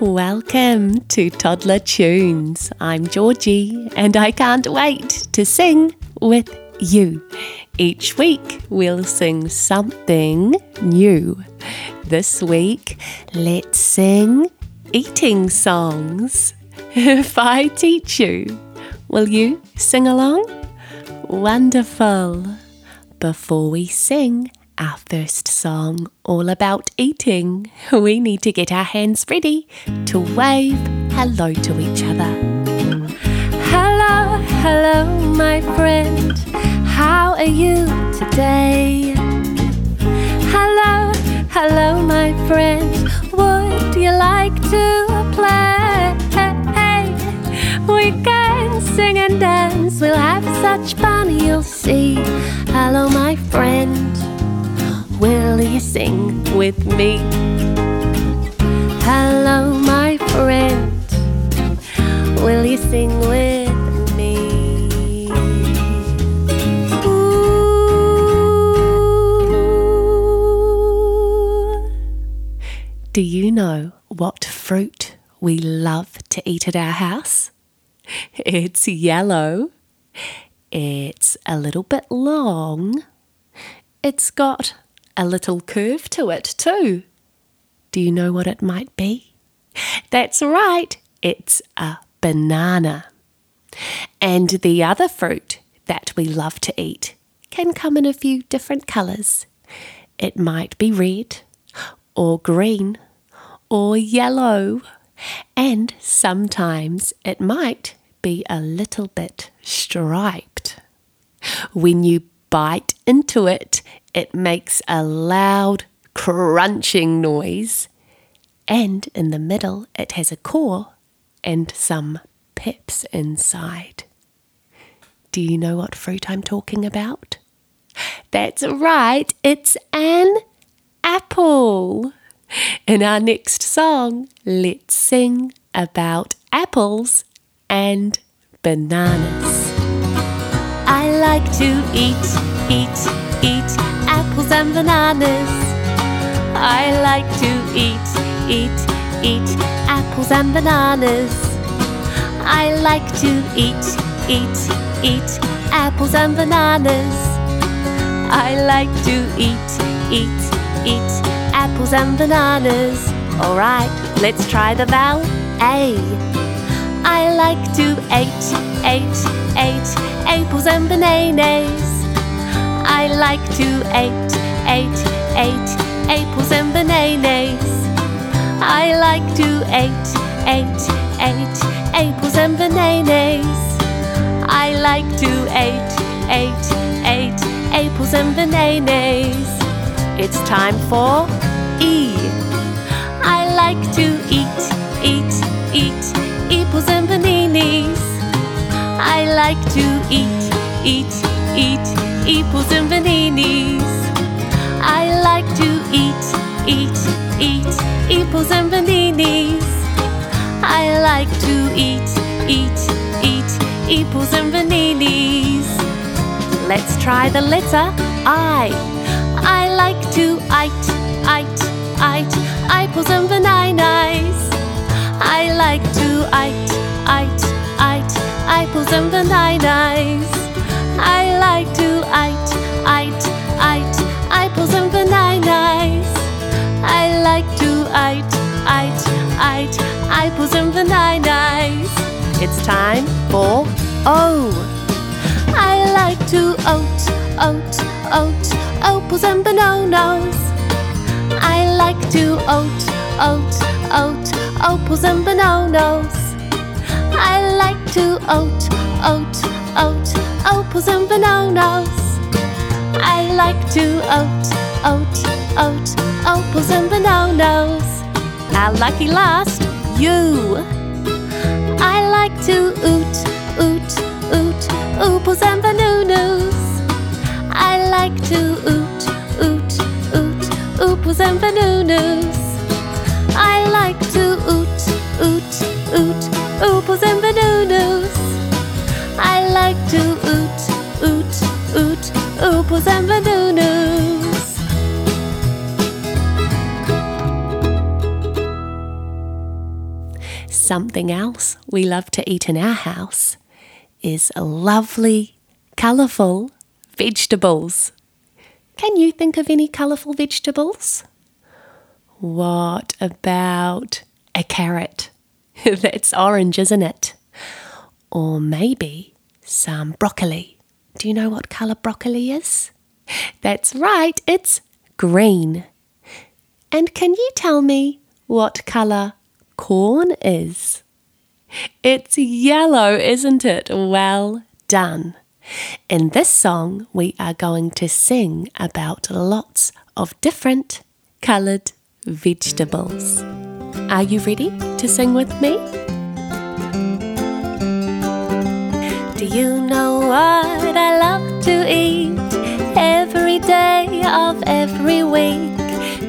Welcome to Toddler Tunes. I'm Georgie and I can't wait to sing with you. Each week we'll sing something new. This week, let's sing eating songs. If I teach you, will you sing along? Wonderful. Before we sing our first song all about eating, we need to get our hands ready to wave hello to each other. Hello, hello, my friend. How are you today? Hello, hello, my friend. Would you like to play? We can sing and dance, we'll have such fun, you'll see. Hello, my friend. Sing with me? Hello, my friend. Will you sing with me? Ooh. Do you know what fruit we love to eat at our house? It's yellow. It's a little bit long. It's got a little curve to it, too. Do you know what it might be? That's right, it's a banana. And the other fruit that we love to eat can come in a few different colours. It might be red, or green, or yellow, and sometimes it might be a little bit striped. When you bite into it, it makes a loud crunching noise. And in the middle, it has a core and some pips inside. Do you know what fruit I'm talking about? That's right, it's an apple. In our next song, let's sing about apples and bananas. I like to eat, eat, eat apples and bananas. I like to eat, eat, eat apples and bananas. I like to eat, eat, eat apples and bananas. I like to eat, eat, eat apples and bananas. Alright, let's try the vowel A. I like to eat, eat, eat apples and bananas. I like to eat, eat, eat apples and bananas. I like to eat, eat, eat apples and bananas. I like to eat, eat, eat apples and bananas. It's time for E. I like to eat, eat, eat apples and paninis. I like to eat, eat, eat apples and paninis. I like to eat, eat, eat apples and paninis. I like to eat, eat, eat apples and paninis. Let's try the letter I. I like to eat, eat, eat apples and bananas. I like to eat, eat, eat apples and bananas. I like to eat, eat, eat apples and bananas. I like to eat, eat, eat apples and bananas. It's time for O. I like to oat, oat, oat apples and bananas. I like to oat, oat, oat apples and bananas. I to oat, oat, oat apples and bananas. I like to oat, oat, oat apples and bananas. Our lucky last, you. I like to oot, oot, oot apples and bananas. I like to oot, oot, oot apples and bananas. Ooples and bananas. Something else we love to eat in our house is lovely, colourful vegetables. Can you think of any colourful vegetables? What about a carrot? That's orange, isn't it? Or maybe some broccoli. Do you know what colour broccoli is? That's right, it's green. And can you tell me what colour corn is? It's yellow, isn't it? Well done. In this song, we are going to sing about lots of different coloured vegetables. Are you ready to sing with me? Do you know what I love to eat every day of every week?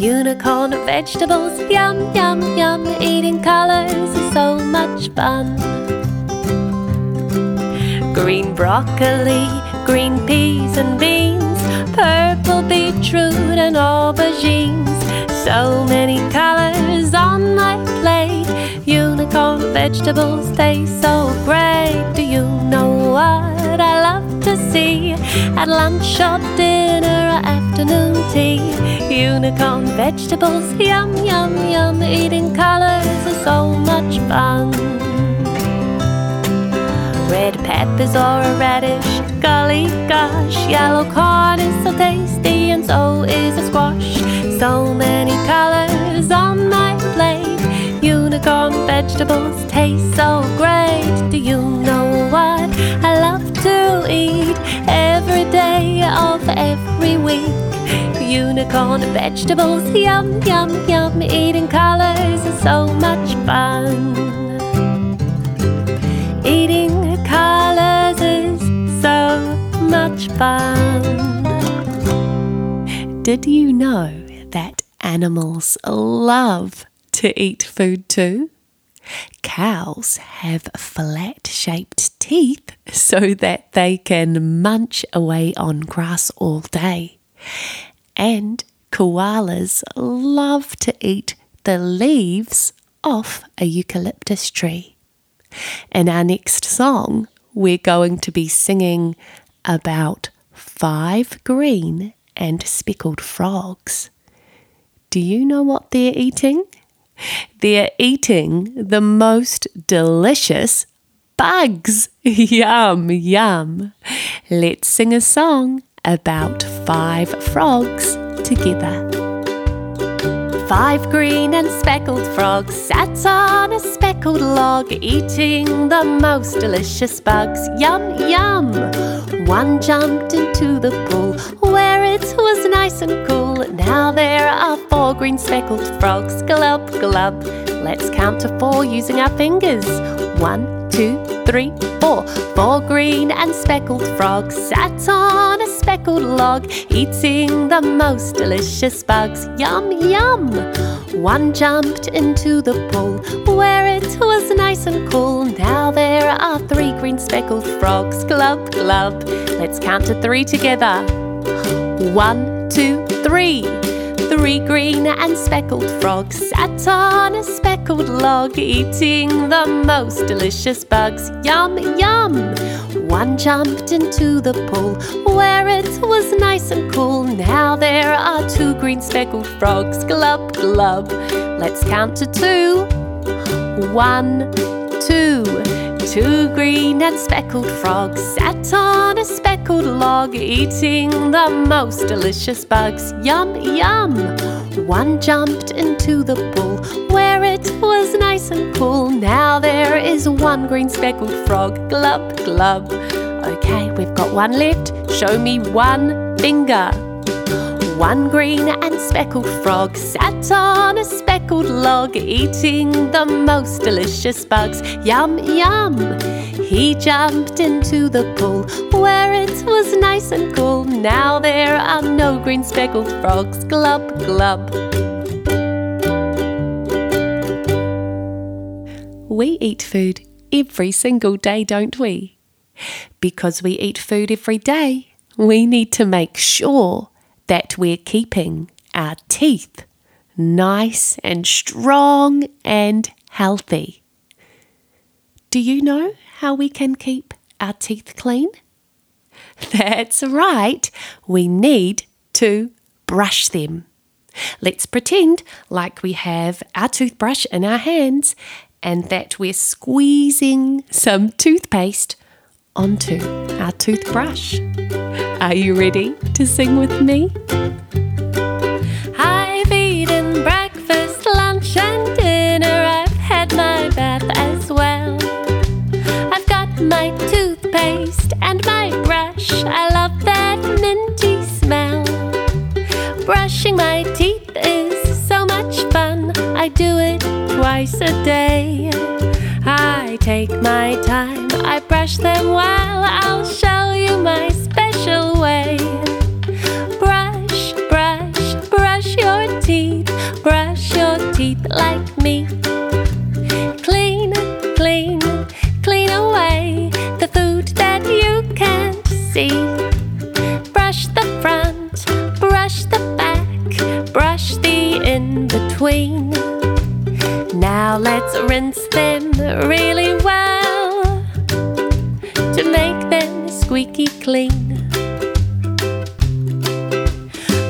Unicorn vegetables, yum, yum, yum. Eating colours is so much fun. Green broccoli, green peas and beans, purple beetroot and aubergines. So many colors on my plate. Unicorn vegetables taste so great. At lunch or dinner or afternoon tea? Unicorn vegetables, yum, yum, yum. Eating colors is so much fun. Red peppers or a radish, golly gosh, yellow corn is so tasty and so is a squash. So many colors on my plate. Unicorn vegetables taste so great. Of every week? Unicorn vegetables, yum, yum, yum. Eating colors is so much fun. Eating colors is so much fun. Did you know that animals love to eat food too? Cows have flat shaped teeth so that they can munch away on grass all day. And koalas love to eat the leaves off a eucalyptus tree. In our next song, we're going to be singing about five green and speckled frogs. Do you know what they're eating? They're eating the most delicious bugs. yum, yum. Let's sing a song about five frogs together. Five green and speckled frogs sat on a speckled log, eating the most delicious bugs. Yum, yum! One jumped into the pool where it was nice and cool. Now there are four green speckled frogs. Glub, glub. Let's count to four using our fingers. One, two, three, four. Four green and speckled frogs sat on a speckled log, eating the most delicious bugs. Yum, yum! One jumped into the pool where it was nice and cool. Now there are three green speckled frogs. Glub, glub. Let's count to three together. One, two, three. Three green and speckled frogs sat on a speckled log, eating the most delicious bugs. Yum, yum! One jumped into the pool where it was nice and cool. Now there are two green speckled frogs. Glub, glub. Let's count to two. One, two. Two green and speckled frogs sat on a speckled log, eating the most delicious bugs. Yum, yum! One jumped into the pool where it was nice and cool. Now there is one green speckled frog. Glub, glub. Okay, we've got one left. Show me one finger. One green and speckled frog sat on a speckled log, eating the most delicious bugs. Yum, yum! He jumped into the pool where it was nice and cool. Now there are no green speckled frogs. Glub, glub. We eat food every single day, don't we? Because we eat food every day, we need to make sure that we're keeping our teeth nice and strong and healthy. Do you know how we can keep our teeth clean? That's right, we need to brush them. Let's pretend like we have our toothbrush in our hands and that we're squeezing some toothpaste onto our toothbrush. Are you ready to sing with me? Do it twice a day. I take my time, I brush them well. I'll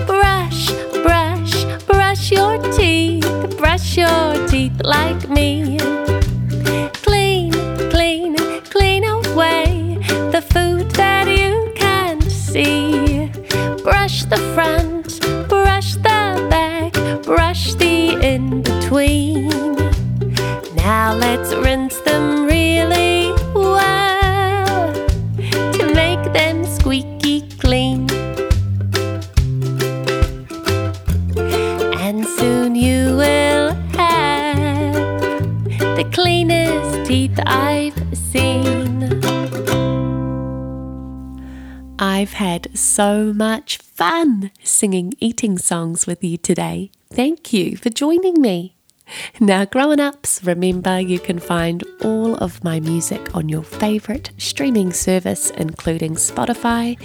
Brush, brush, brush your teeth, brush your teeth like me. So much fun singing eating songs with you today. Thank you for joining me. Now, grown ups, remember you can find all of my music on your favourite streaming service, including Spotify.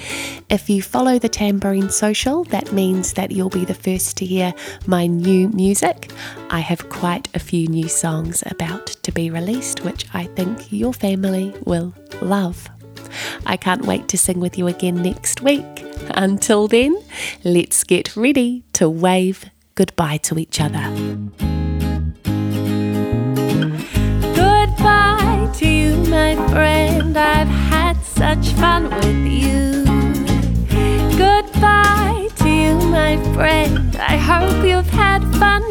If you follow the Tambourine Social, that means that you'll be the first to hear my new music. I have quite a few new songs about to be released, which I think your family will love. I can't wait to sing with you again next week. Until then, let's get ready to wave goodbye to each other. Goodbye to you, my friend. I've had such fun with you. Goodbye to you, my friend. I hope you've had fun